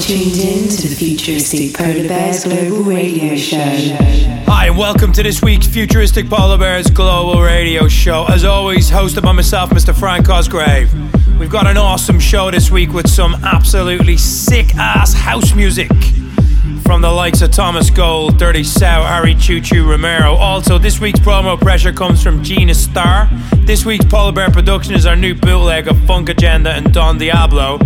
Tuned in to the Global Radio Show. Hi, and welcome to this week's futuristic Polar Bears Global Radio Show. As always, hosted by myself, Mr. Frank Cosgrave. We've got an awesome show this week with some absolutely sick ass house music from the likes of Thomas Gold, Dirty South, Harry Choo Choo Romero. Also, this week's promo pressure comes from Gina Star. This week's Polar Bear production is our new bootleg of Funk Agenda and Don Diablo.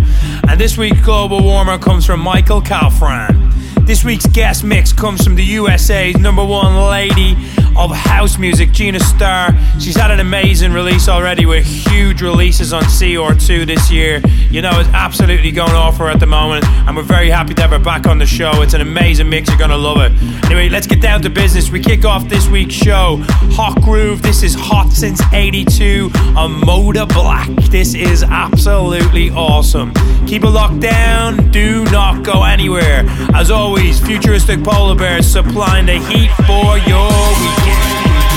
And this week's global warmer comes from Michael Calfan. This week's guest mix comes from the USA's number one lady of house music, Gina Star. She's had an amazing release already with huge releases on CR2 this year. You know, it's absolutely going off her at the moment, and we're very happy to have her back on the show. It's an amazing mix, you're gonna love it. Anyway, let's get down to business. We kick off this week's show. Hot Groove, this is Hot Since 82 on Moda Black. This is absolutely awesome. Keep it locked down, do not go anywhere. As always, futuristic polar bears supplying the heat for your weekend.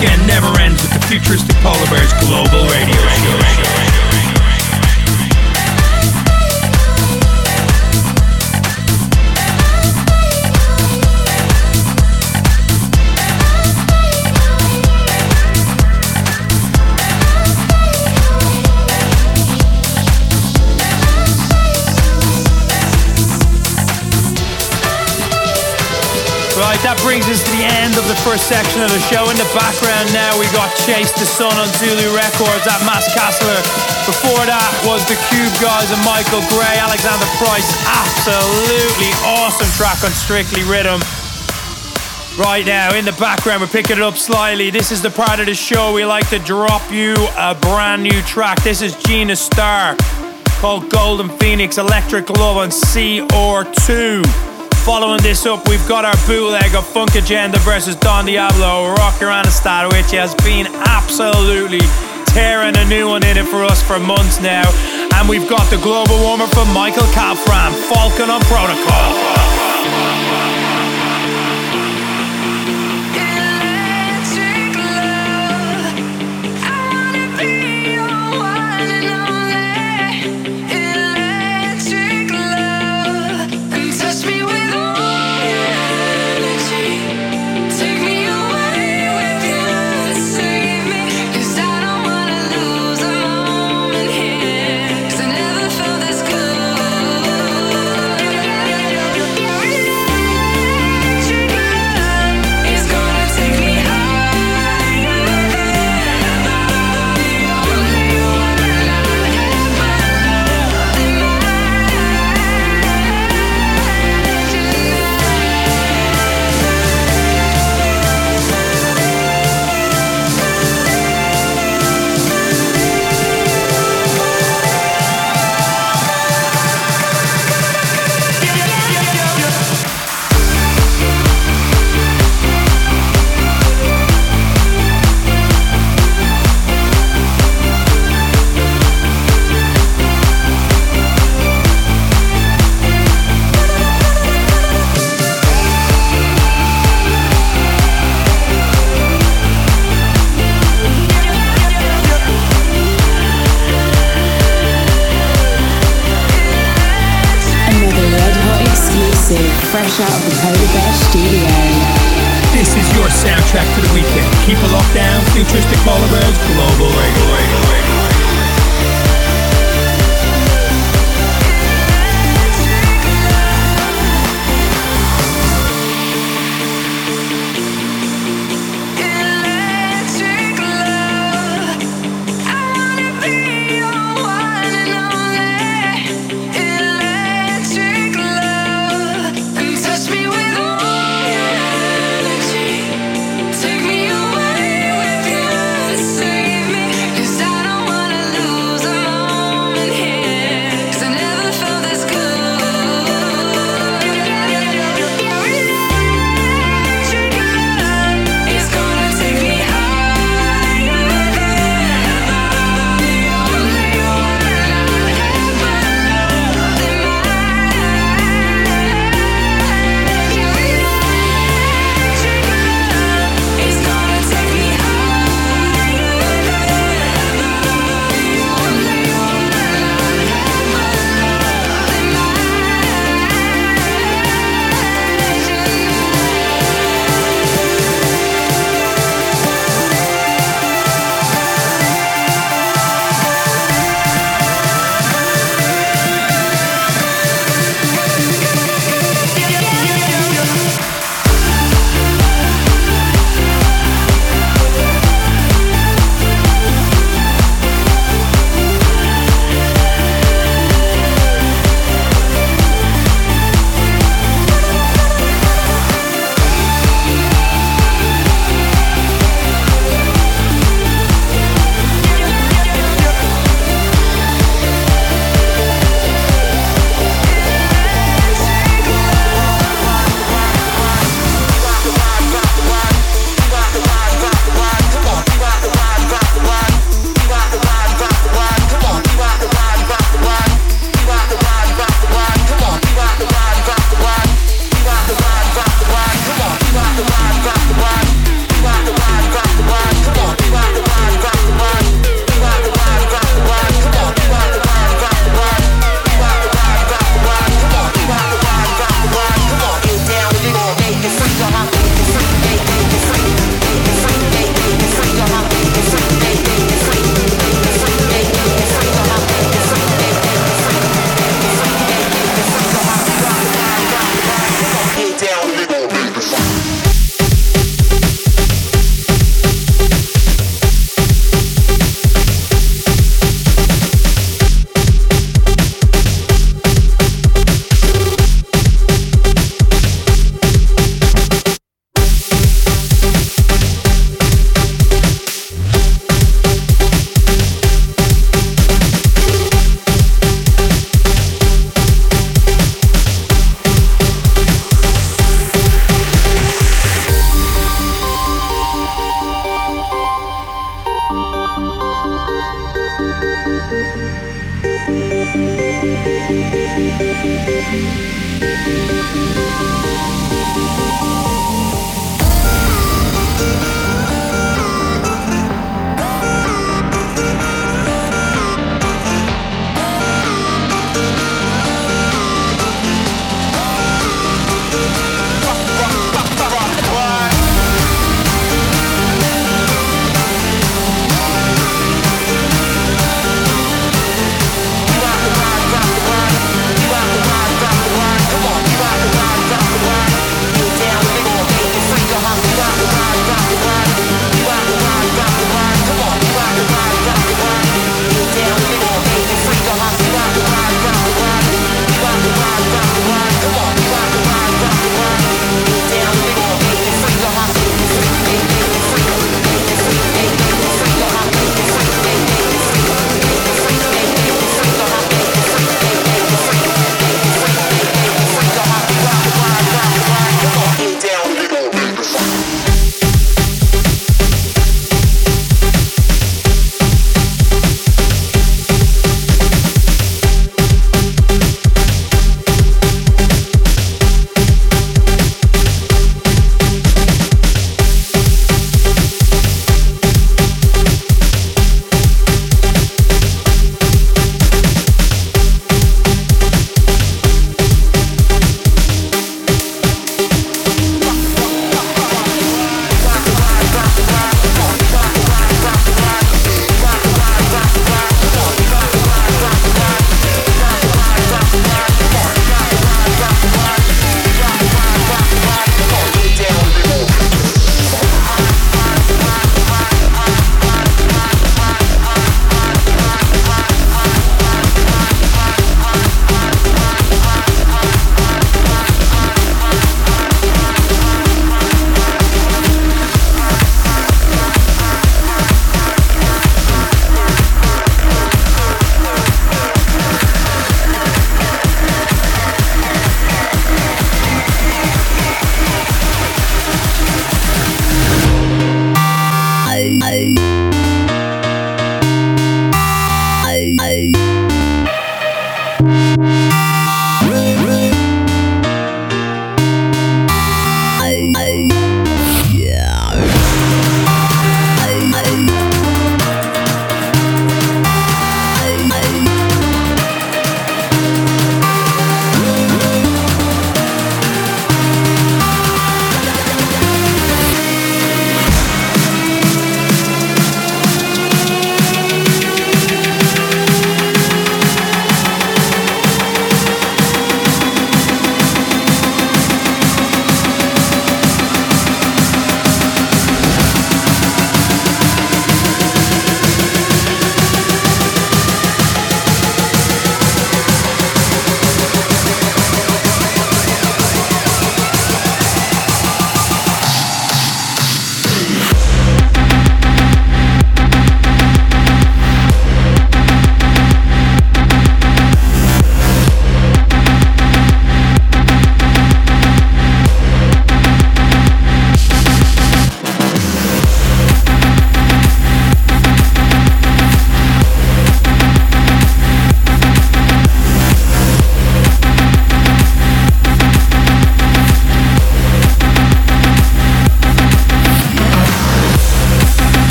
weekend never ends with the futuristic polar bears global radio show. Section of the show. In the background now, we got Chase the Sun on Zulu Records at Mastiksoul. Before that was the Cube Guys and Michael Gray, Alexander Price. Absolutely awesome track on Strictly Rhythm. Right now, in the background, we're picking it up slightly. This is the part of the show we like to drop you a brand new track. This is Gina Star called Golden Phoenix Electric Love on CR2. Following this up, we've got our bootleg of Funk Agenda versus Don Diablo, Rock Your Anastat, which has been absolutely tearing a new one in it for us for months now. And we've got the global warmer from Michael Calfan, Falcon on Protocol. Out of the Bear studio. This is your soundtrack to the weekend. Keep a lockdown, futuristic polar bears, global radio.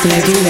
Thank you.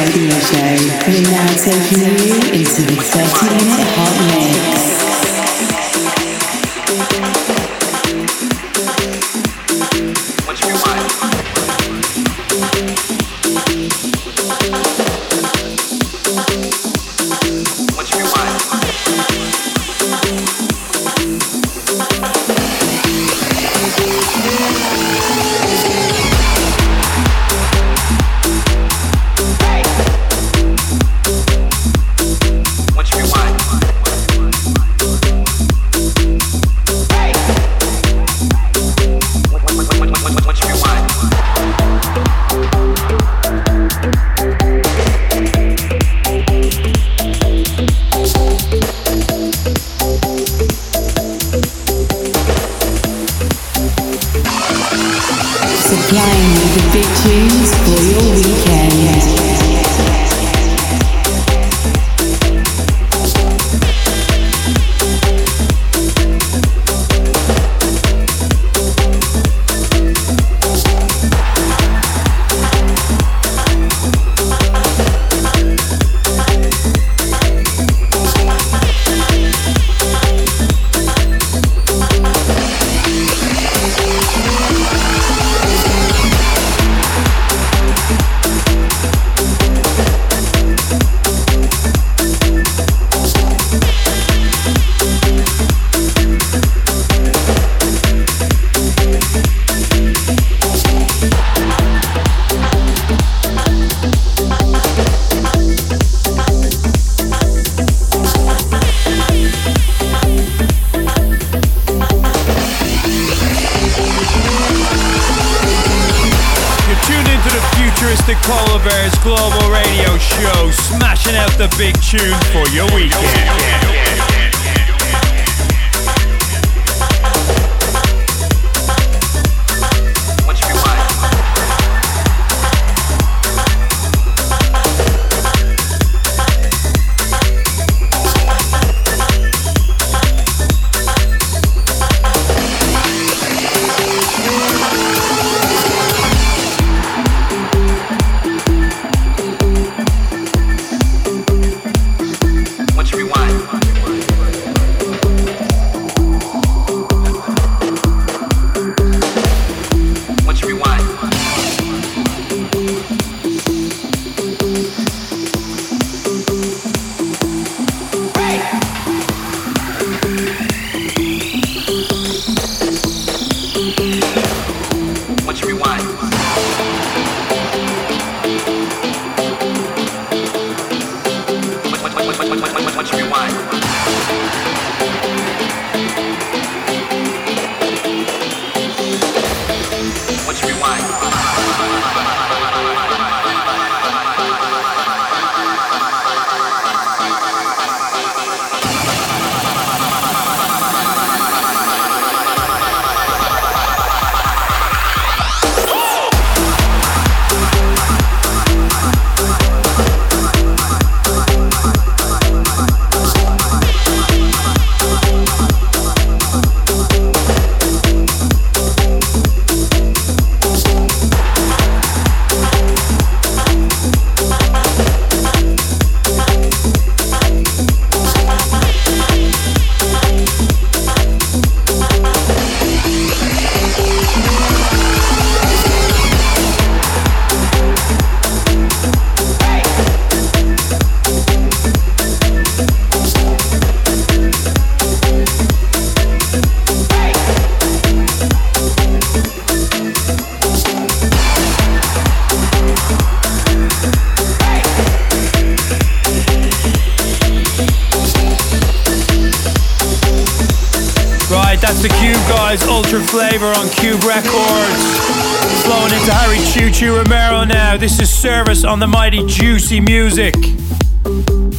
on the mighty Juicy Music.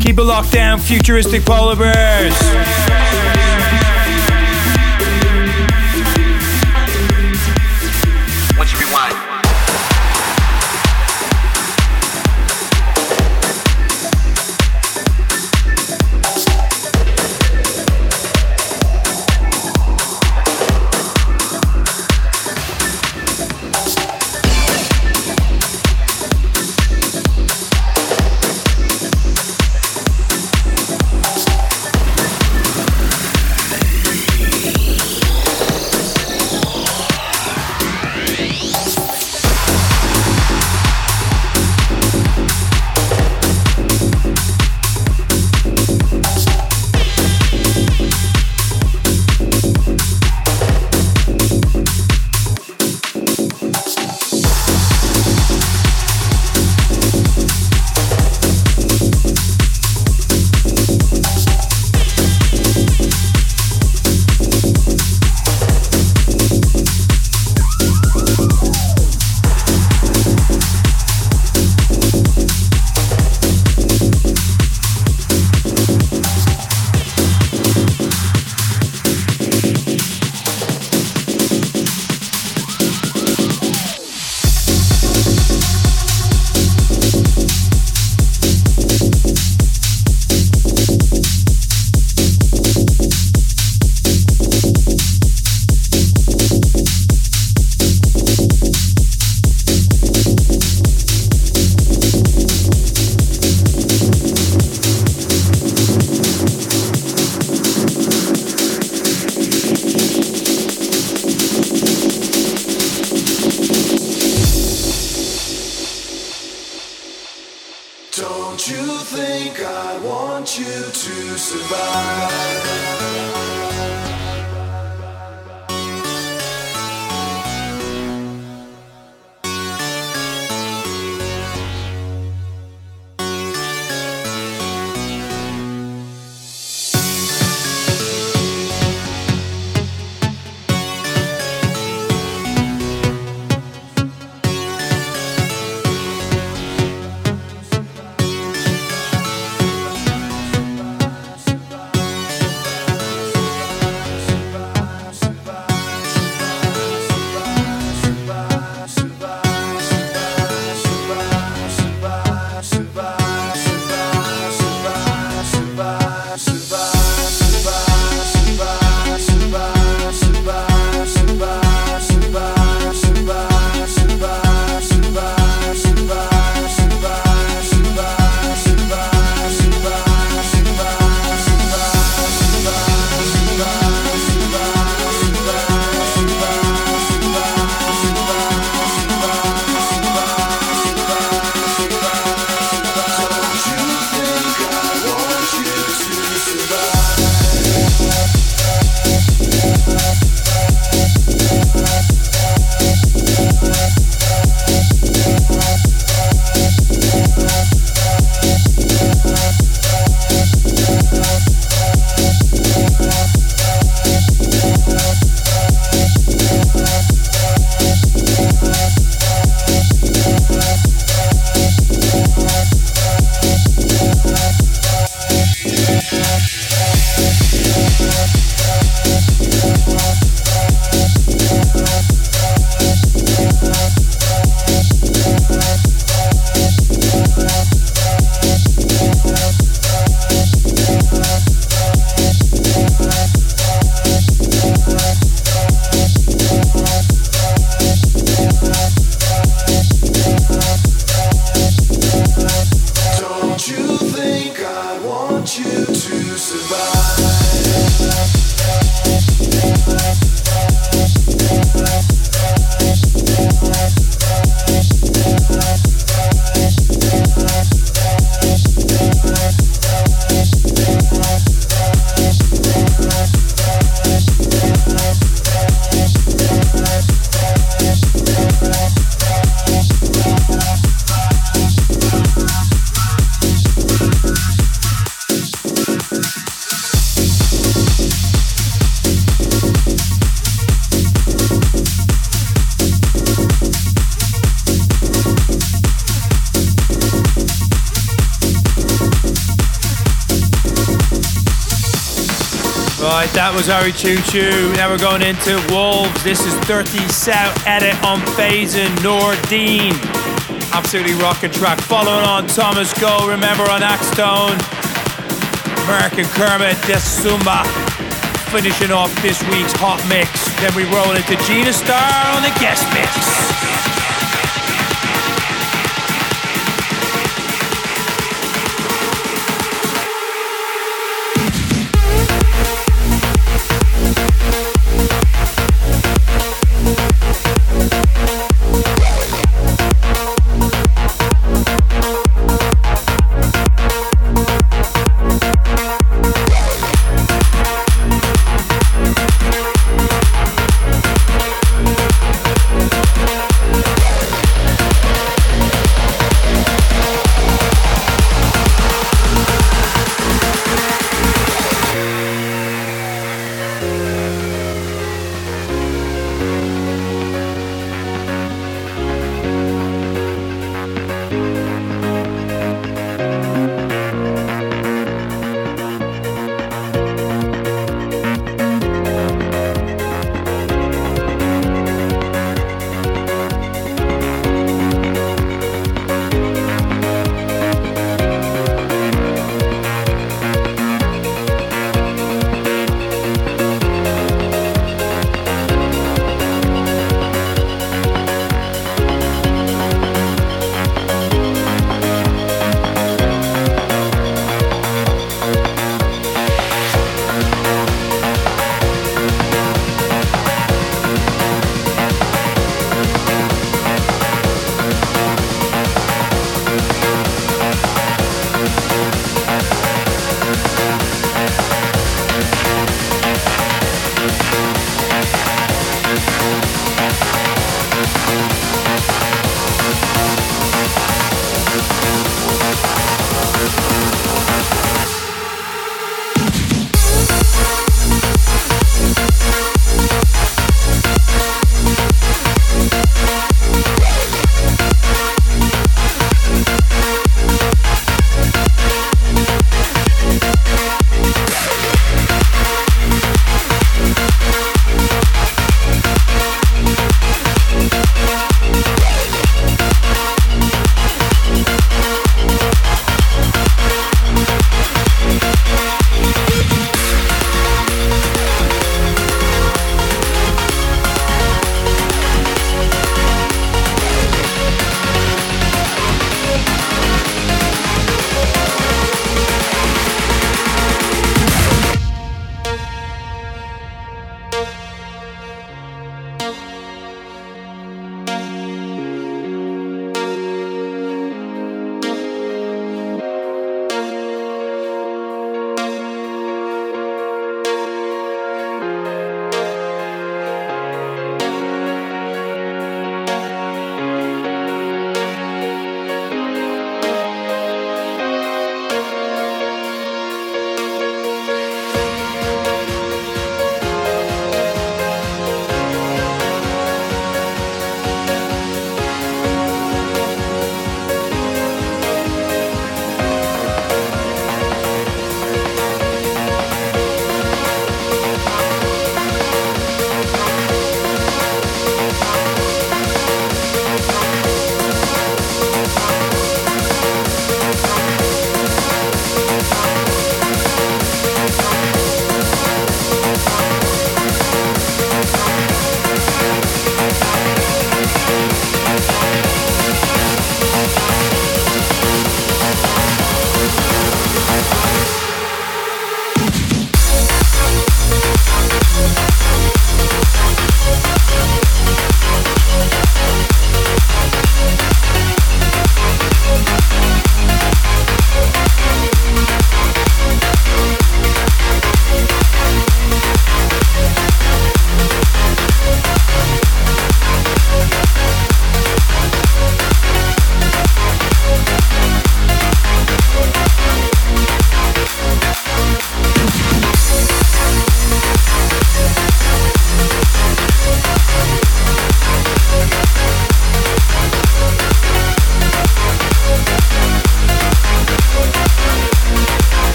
Keep it locked down, futuristic polar bears. That was Harry Choo Choo. Now we're going into Wolves. This is Dirty South Edit on Phazon Nordine. Absolutely rocking track. Following on Thomas Gold, remember on Axtone. American Kermit, Desumba. Finishing off this week's hot mix. Then we roll into Gina Star on the guest mix.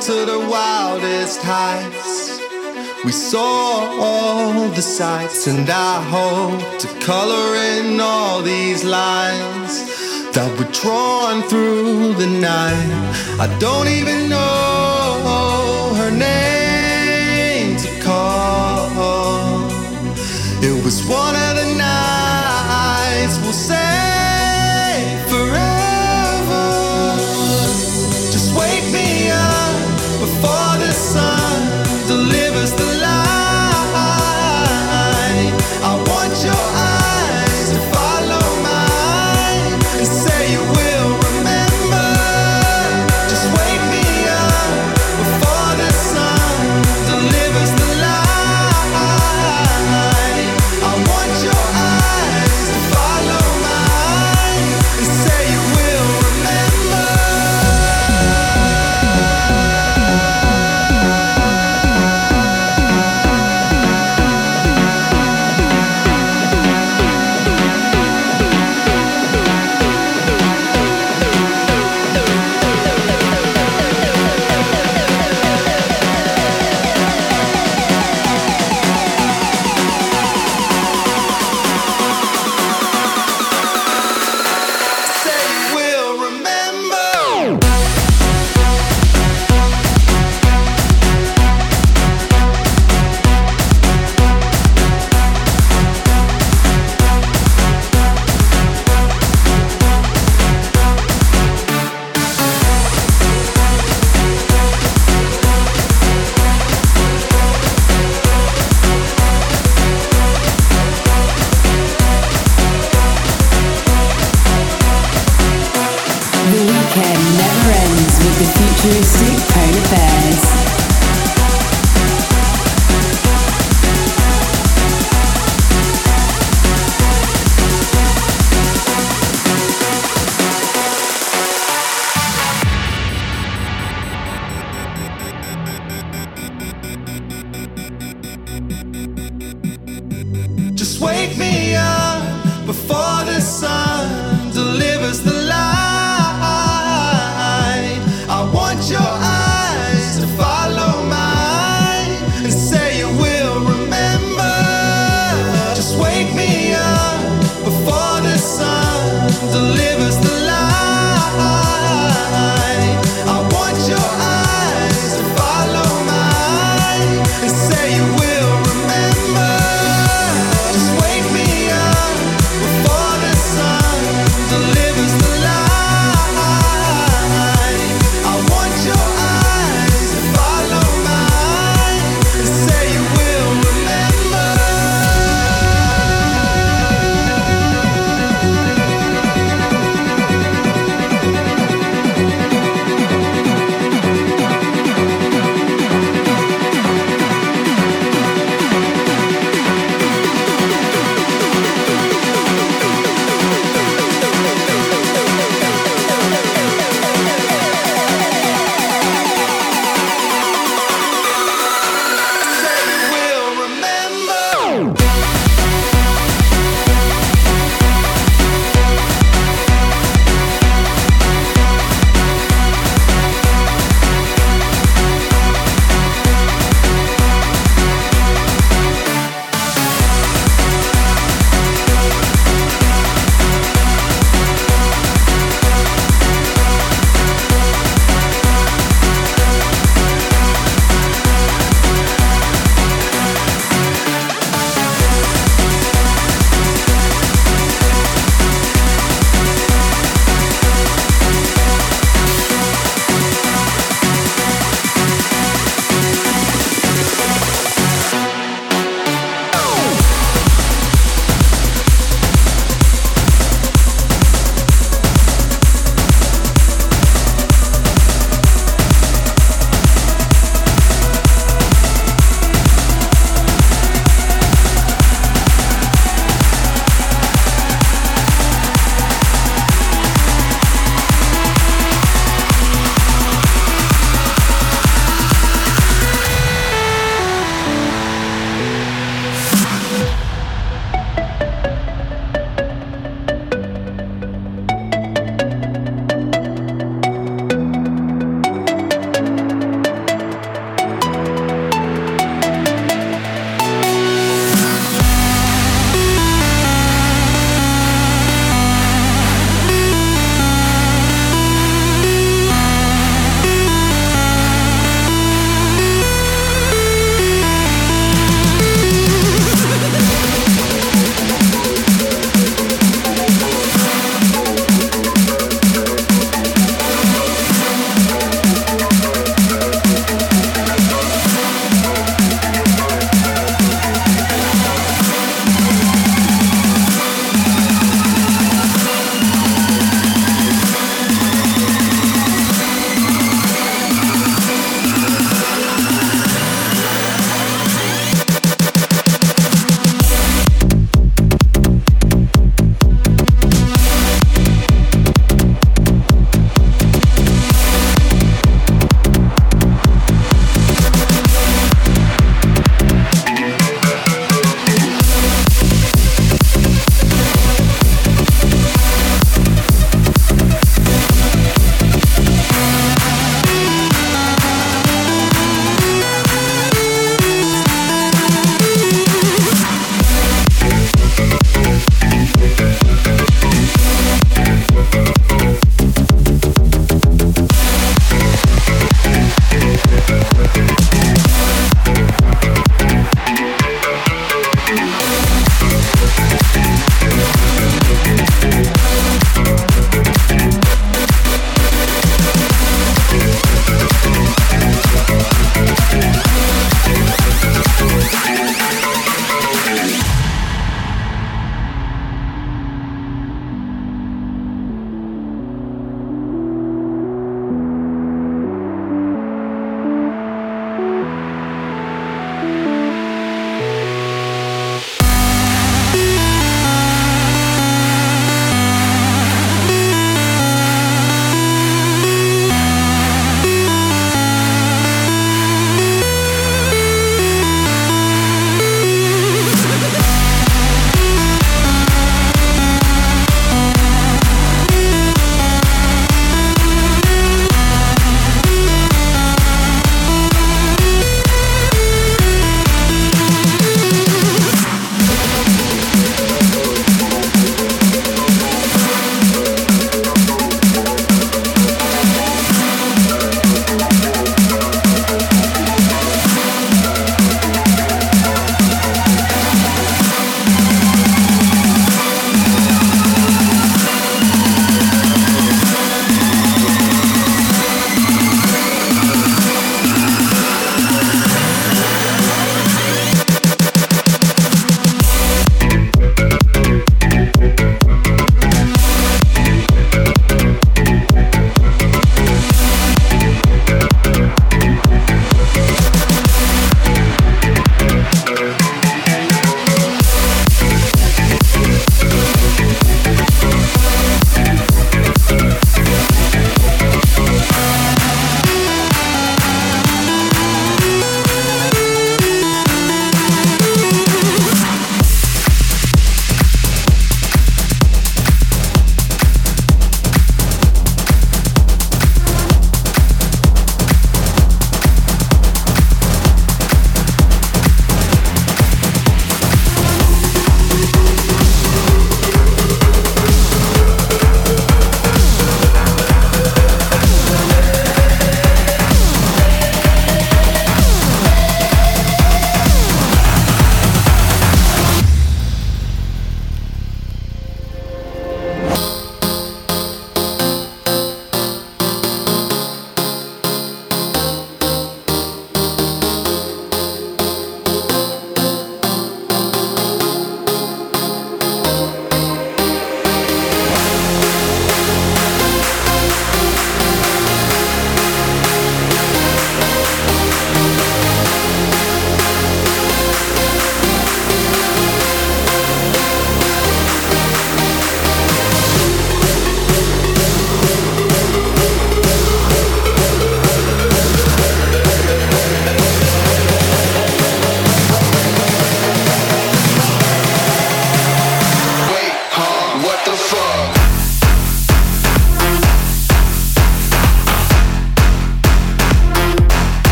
to the wildest heights. We saw all the sights, and I hope to color in all these lines that were drawn through the night. I don't even know.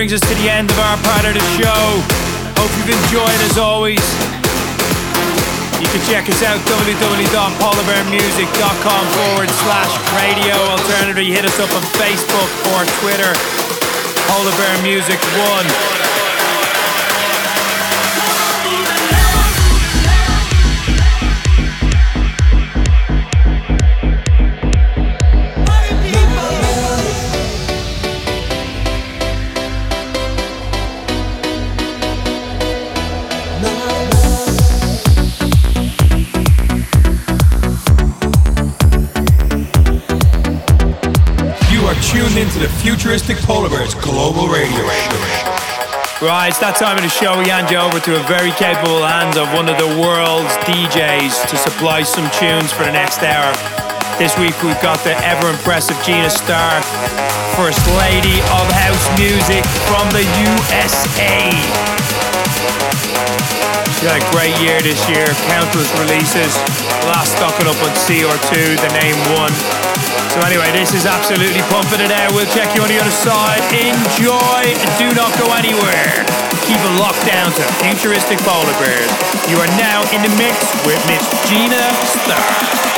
Brings us to the end of our part of the show. Hope you've enjoyed as always. You can check us out www.polarbearmusic.com forward slash radio. Alternatively, hit us up on Facebook or Twitter. Polar Bear Music 1. Futuristic Polar Bears Global Radio Right, it's that time of the show. We hand you over to a very capable hands of one of the world's DJs to supply some tunes for the next hour. This week we've got the ever impressive Gina Star, First Lady of House Music from the USA. She had a great year this year, countless releases. Last stocking up on CR2, the name one. So anyway, this is absolutely pumping it out. We'll check you on the other side. Enjoy. And do not go anywhere. Keep it locked down to futuristic polar bears. You are now in the mix with Miss Gina Star.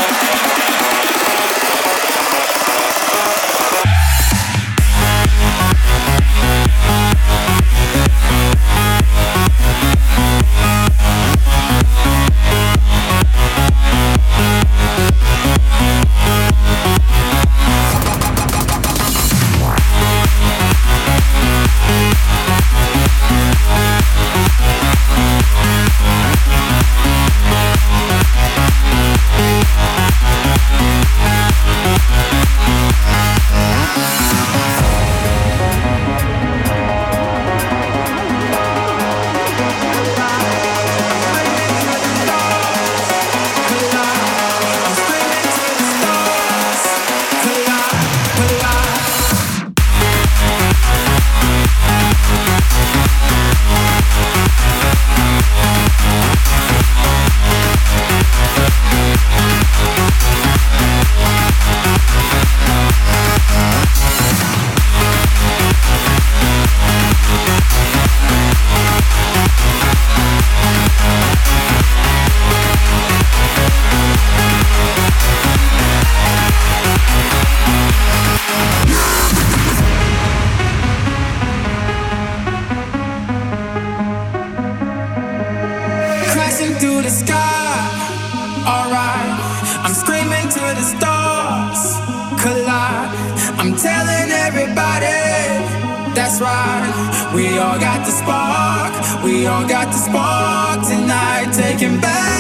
We all got the spark tonight, taking back.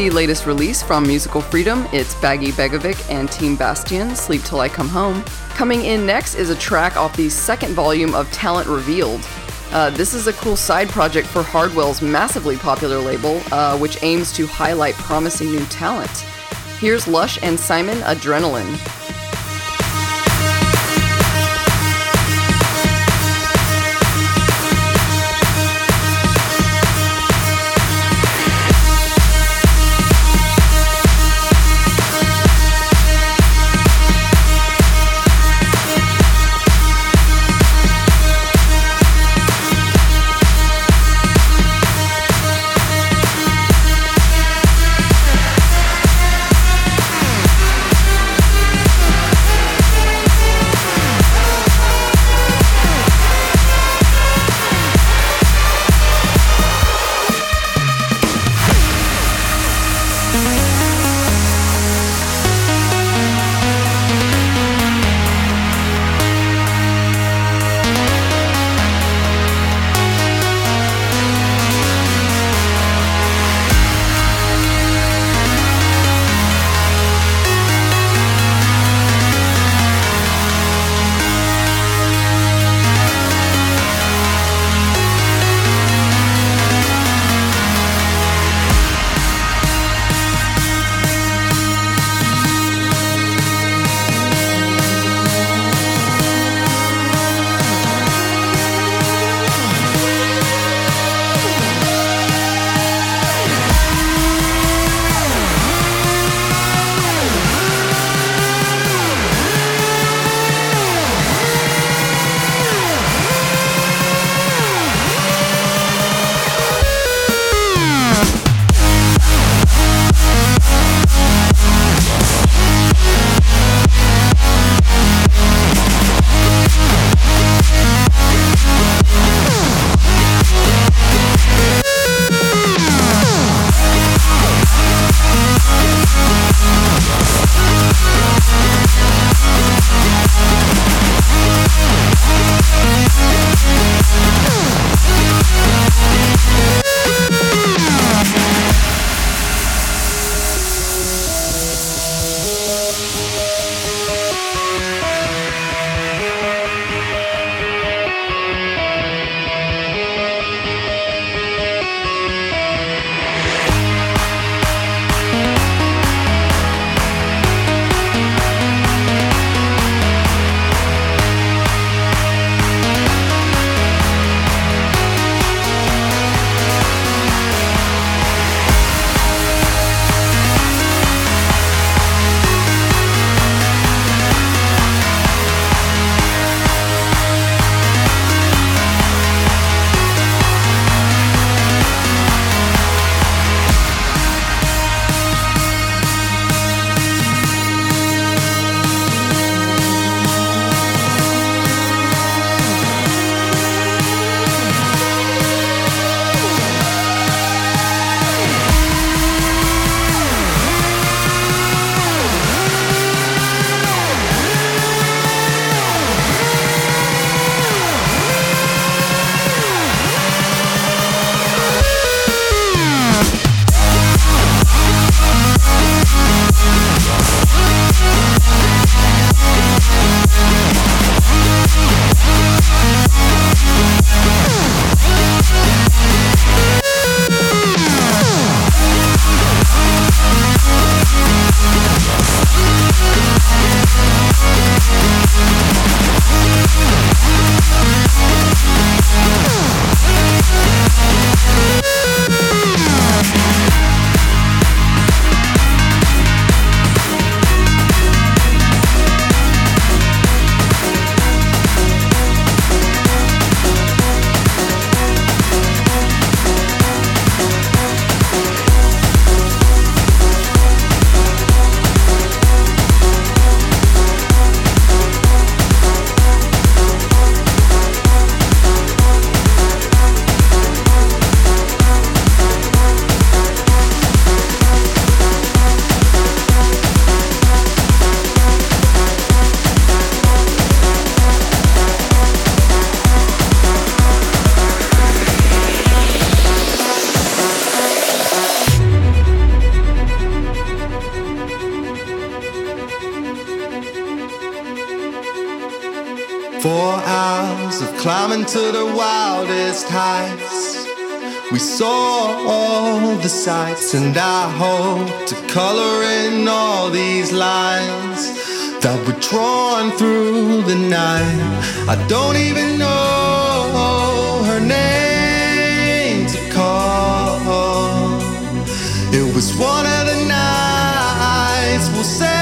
The latest release from Musical Freedom. It's Baggi Begovic and Team Bastion, Sleep Till I Come Home. Coming in next is a track off the second volume of Talent Revealed. Uh, this is a cool side project for Hardwell's massively popular label, uh, which aims to highlight promising new talent. Here's Lush and Simon Adrenaline. The sights, and I hope to color in all these lines that were drawn through the night. I don't even know her name to call. It was one of the nights we'll say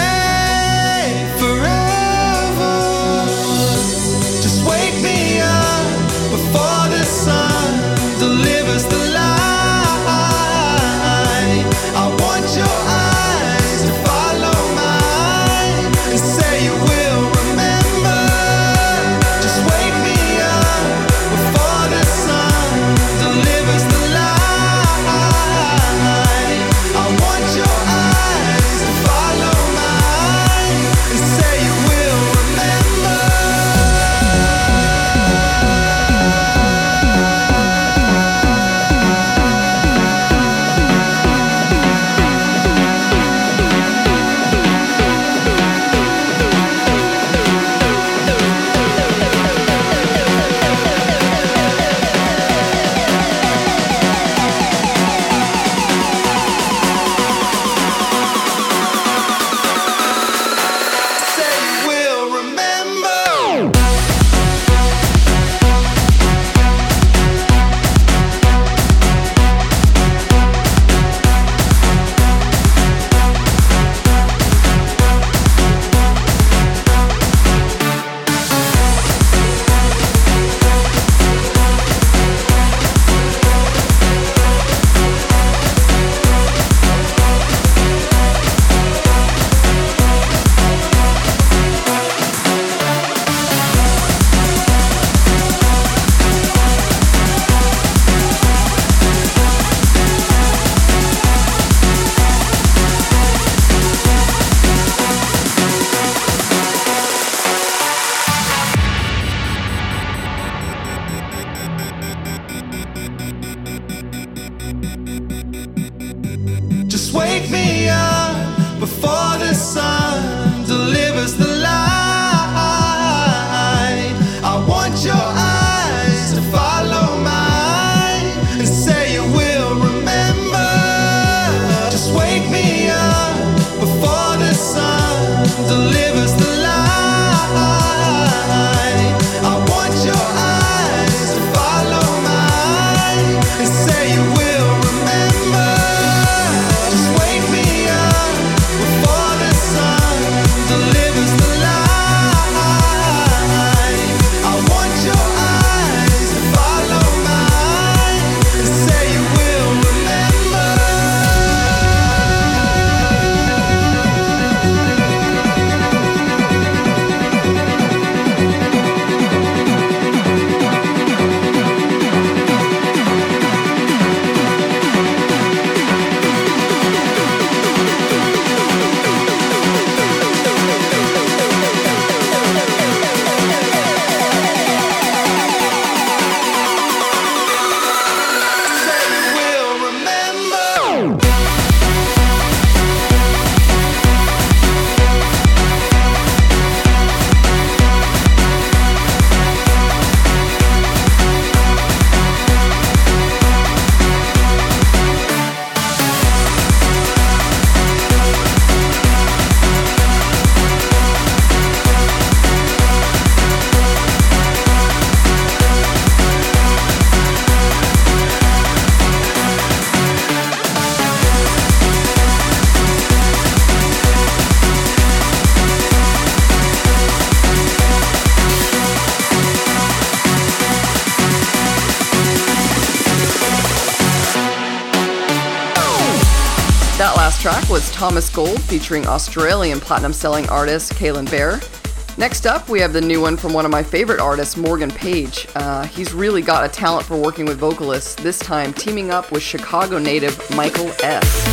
Thomas Gold featuring Australian platinum selling artist Kaelyn Behr. Next up, we have the new one from one of my favorite artists, Morgan Page. Uh, he's really got a talent for working with vocalists, this time teaming up with Chicago native Michael S.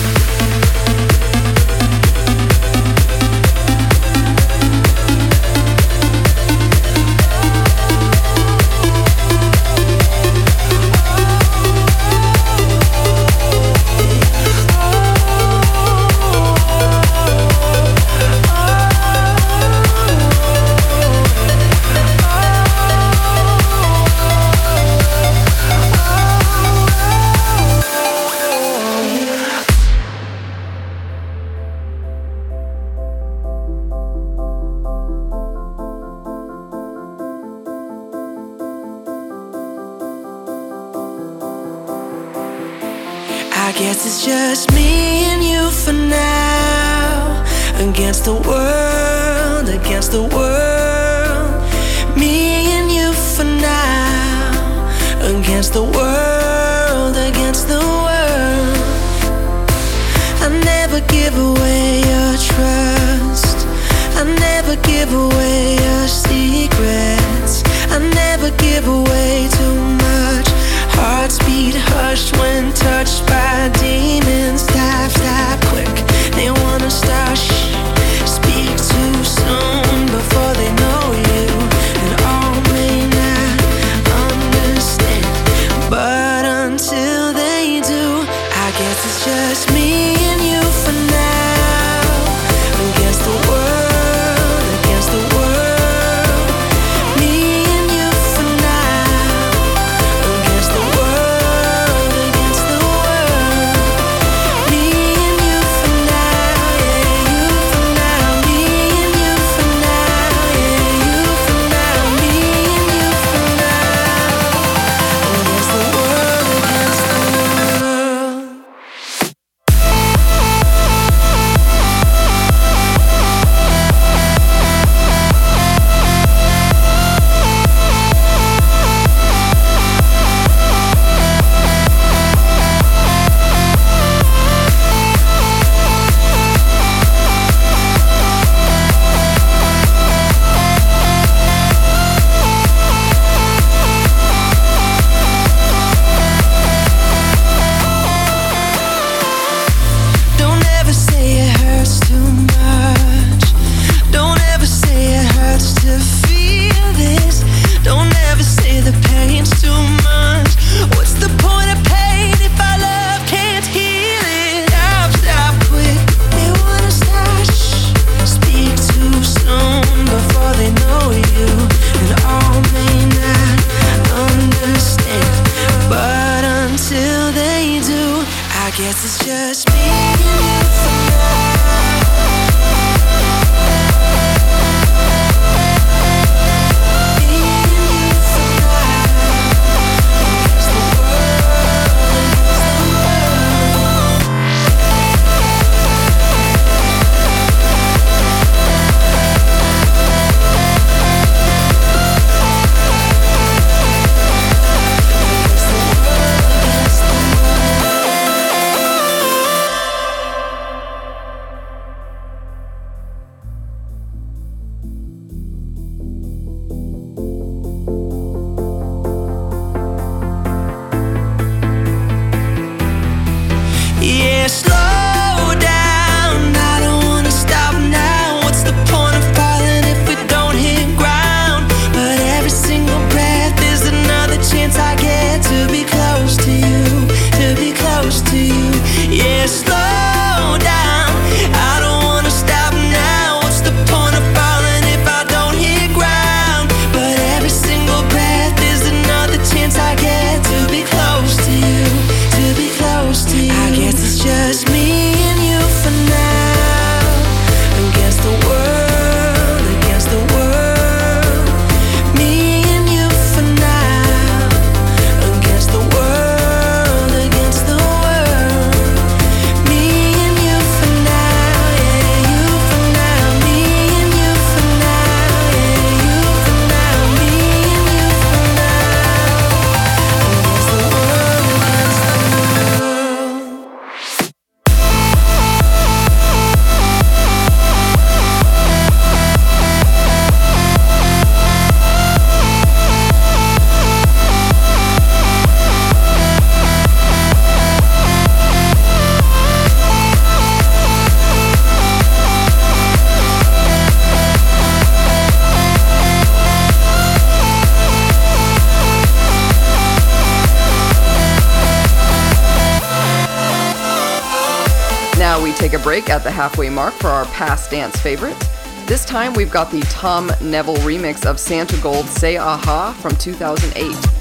break at the halfway mark for our past dance favorites. This time we've got the Tom Neville remix of Santogold Say Aha from 2008.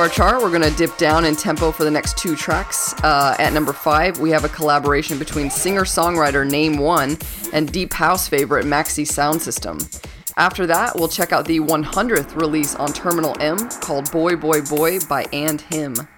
Our chart, we're going to dip down in tempo for the next two tracks. Uh, at number five, we have a collaboration between singer songwriter Name One and Deep House favorite Maxxi Soundsystem. After that, we'll check out the 100th release on Terminal M called Boy Boy Boy by Andhim.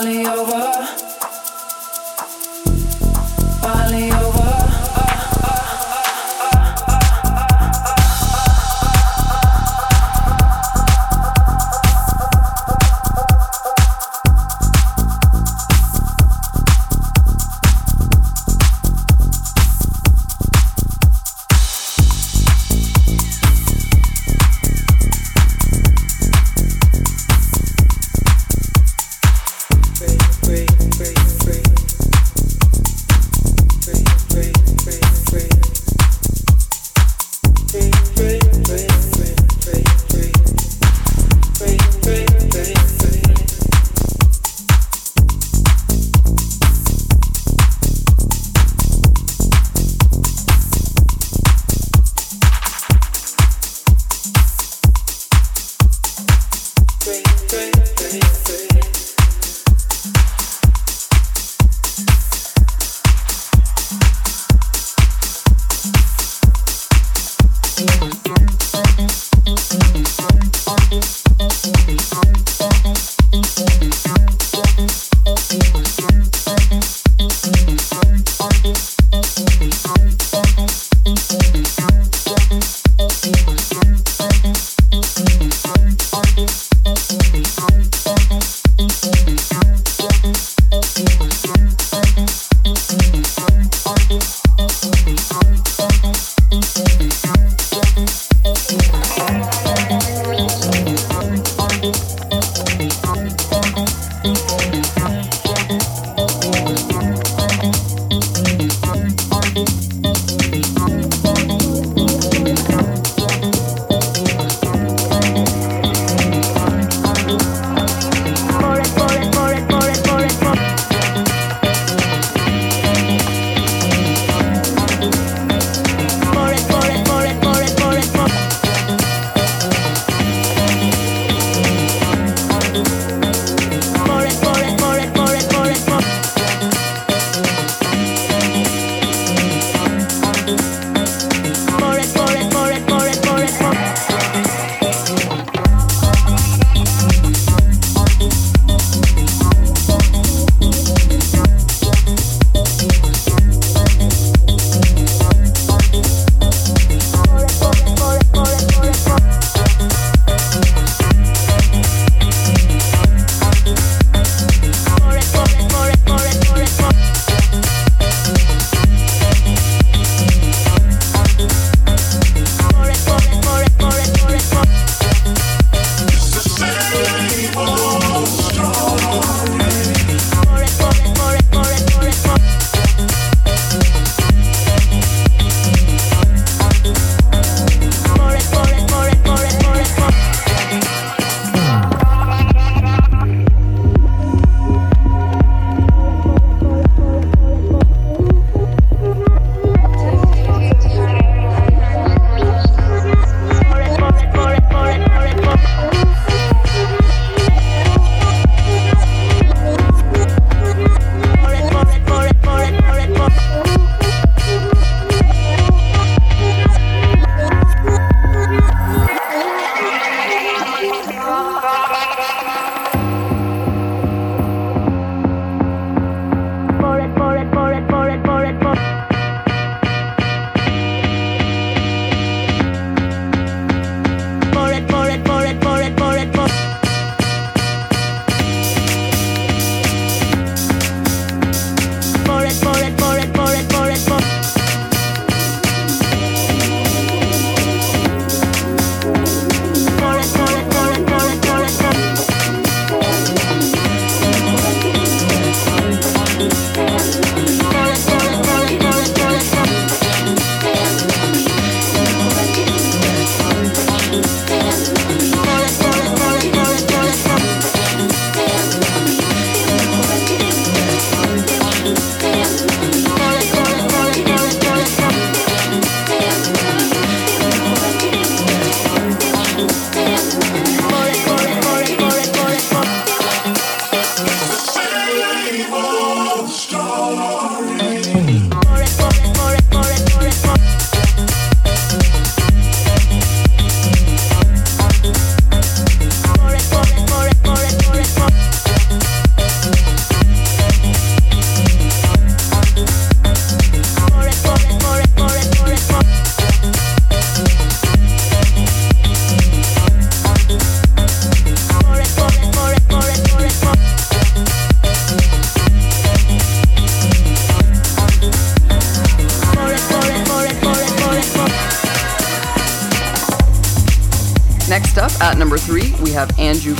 finally over.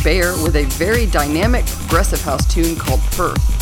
Bayer with a very dynamic progressive house tune called Perth.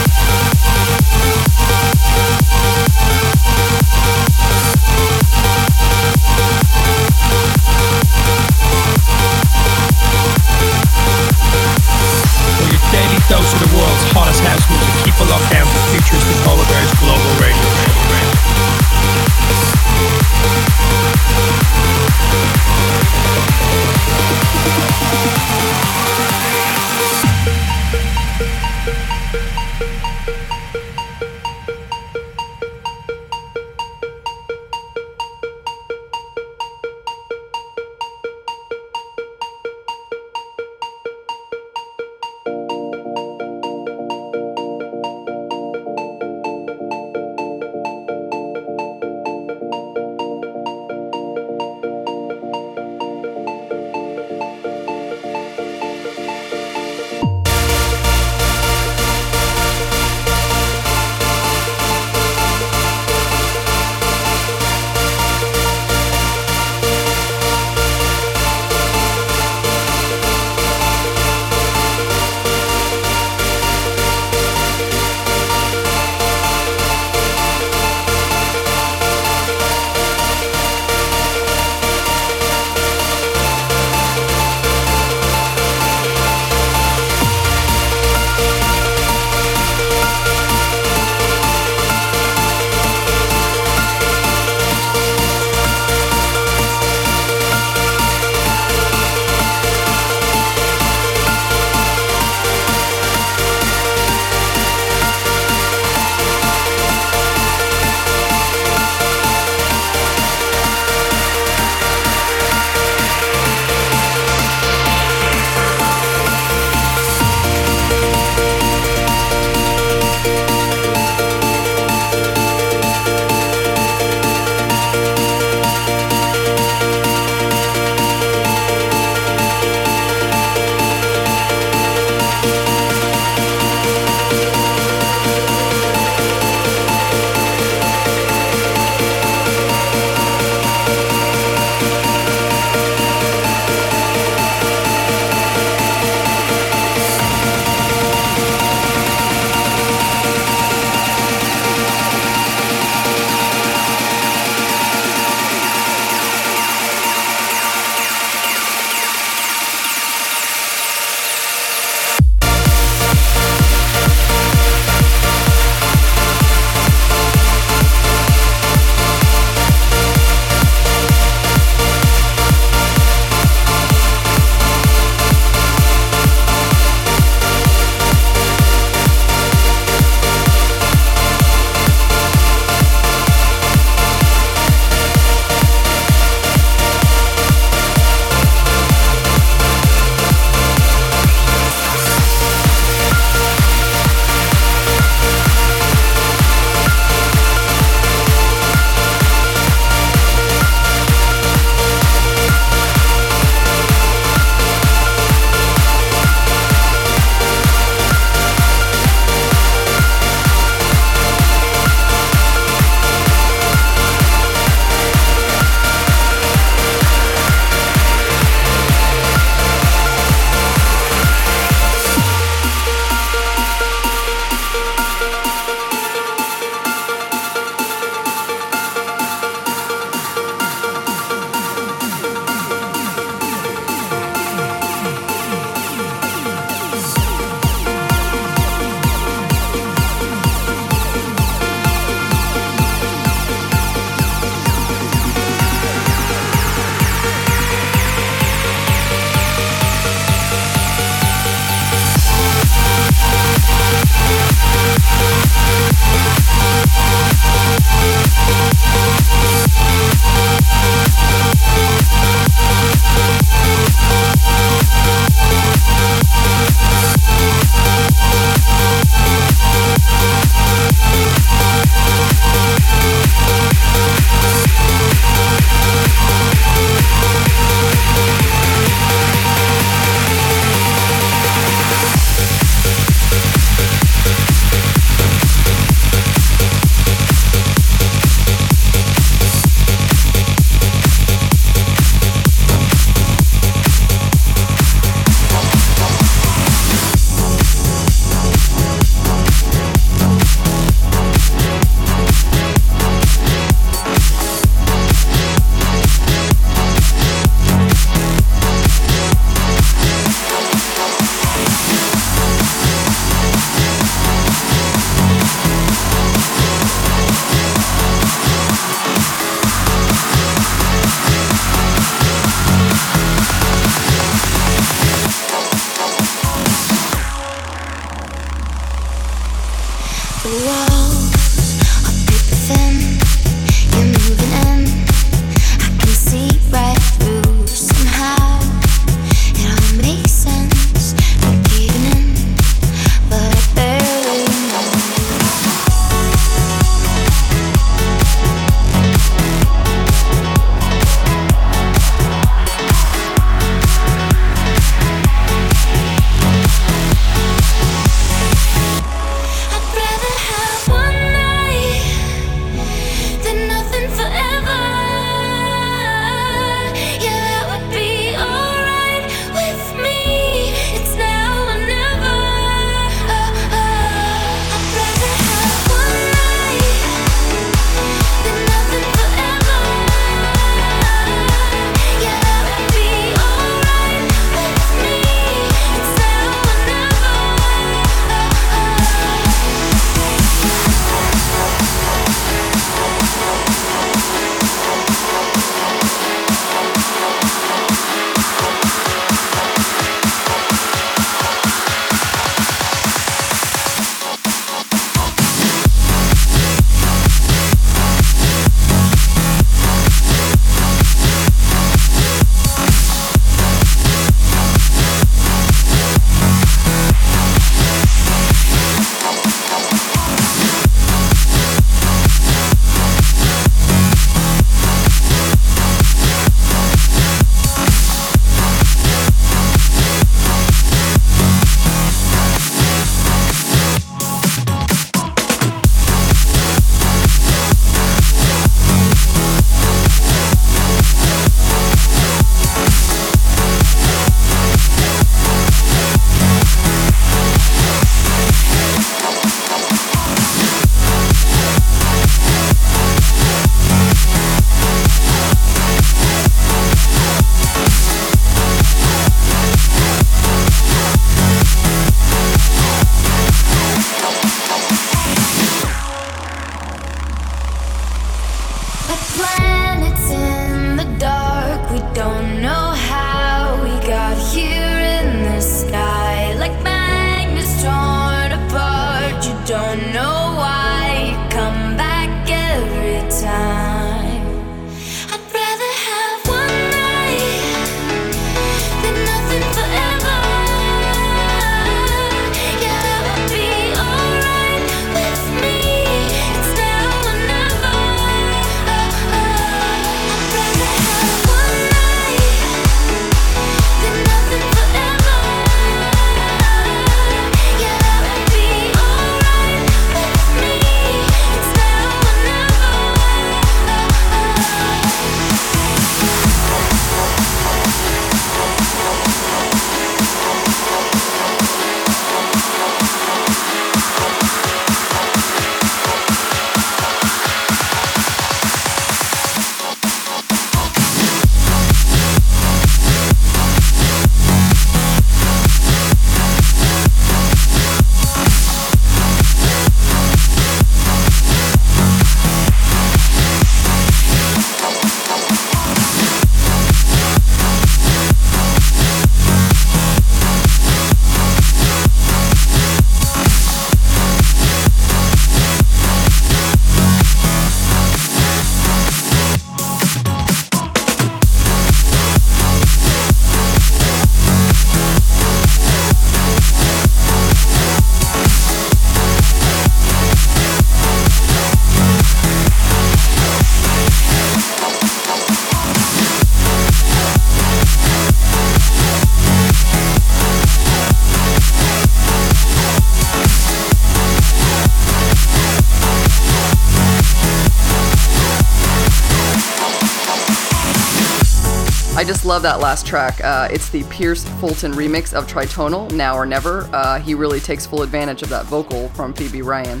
Love that last track. Uh, it's the Pierce Fulton remix of Tritonal, Now or Never. Uh, he really takes full advantage of that vocal from Phoebe Ryan.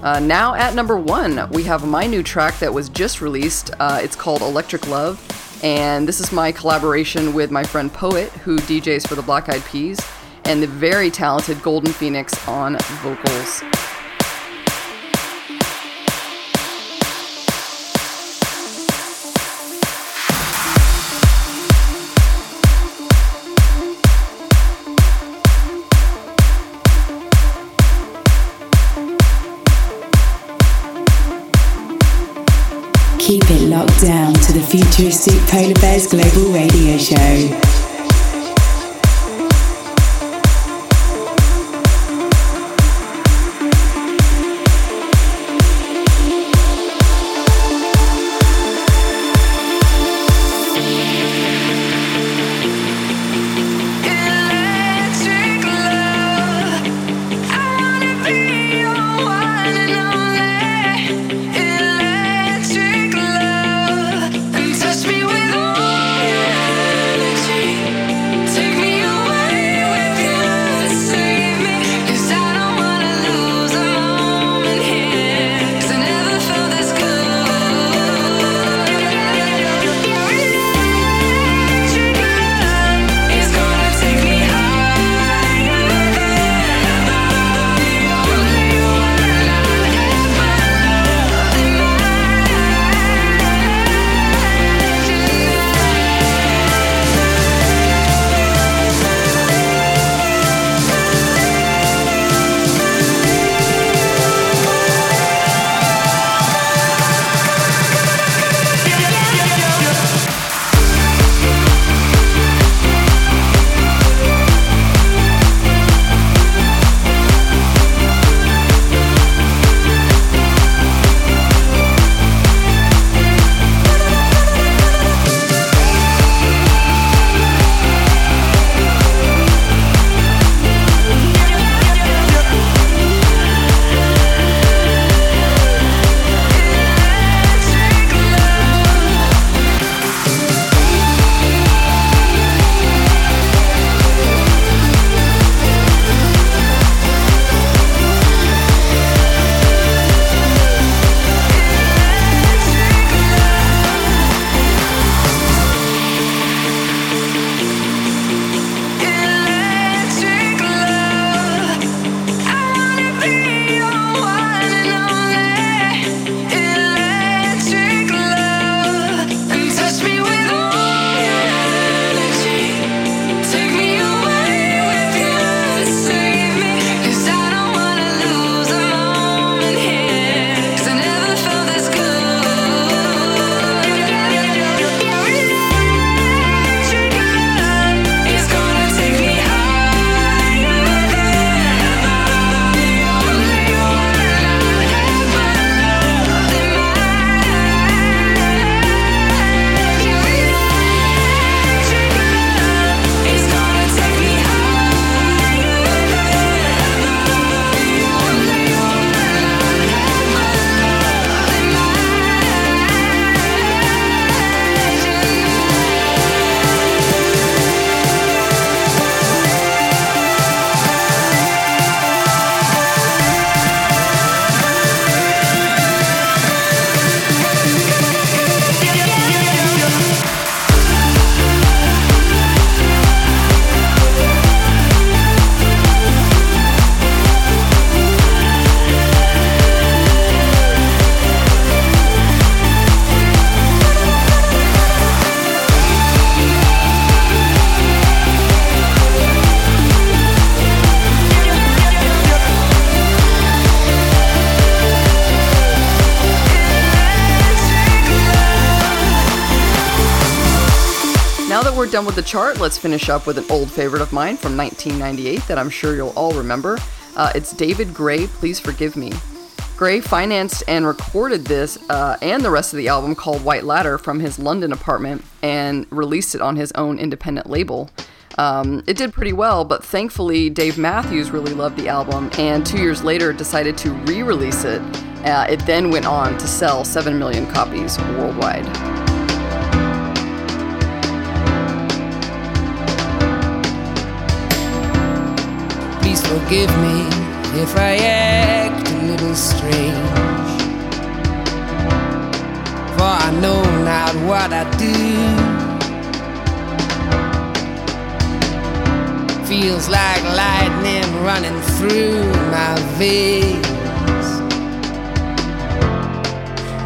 Uh, now at number one, we have my new track that was just released. Uh, it's called Electric Love, and this is my collaboration with my friend Poet, who DJs for the Black Eyed Peas, and the very talented Golden Phoenix on vocals. Keep it locked down to the futuristic Polar Bears Global Radio Show. Done with the chart, let's finish up with an old favorite of mine from 1998 that I'm sure you'll all remember. Uh, it's David Gray, Please Forgive Me. Gray financed and recorded this uh, and the rest of the album called White Ladder from his London apartment and released it on his own independent label. Um, it did pretty well, but thankfully, Dave Matthews really loved the album and two years later decided to re release it. Uh, it then went on to sell 7 million copies worldwide. Forgive me if I act a little strange. For I know not what I do. Feels like lightning running through my veins.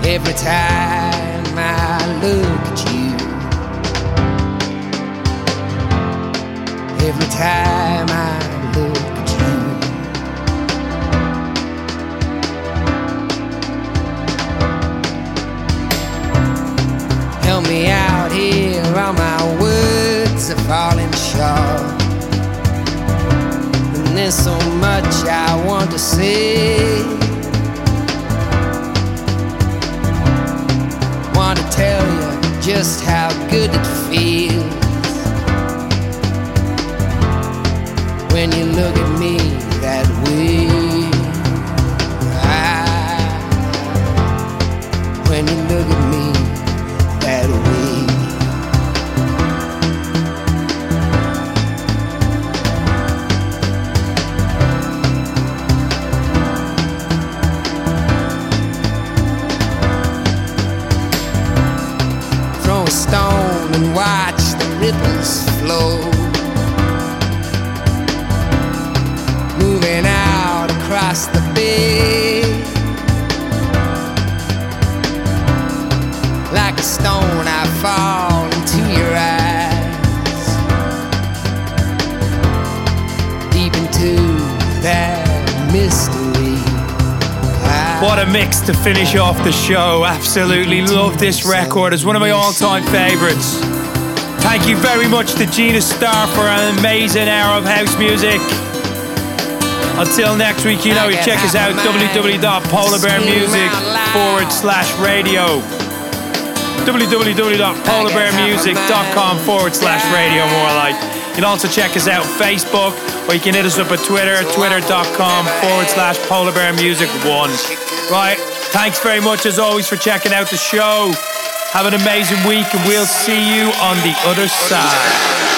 Every time I look at you. Every time I me out here, all my words are falling short. And there's so much I want to say. Want to tell you just how good it feels when you look at me that way. Moving out across the bay. Like a stone, I fall into your eyes. Deep into that mystery. What a mix to finish off the show. Absolutely love this record. It's one of my all time favorites. Thank you very much to Gina Star for an amazing hour of house music. Until next week, you know, you check us out www.polarbearmusic forward slash radio. www.polarbearmusic.com forward slash radio, more like. You can also check us out Facebook, or you can hit us up at Twitter, twitter.com forward slash polarbearmusic1. Right, thanks very much as always for checking out the show. Have an amazing week, and we'll see you on the other side.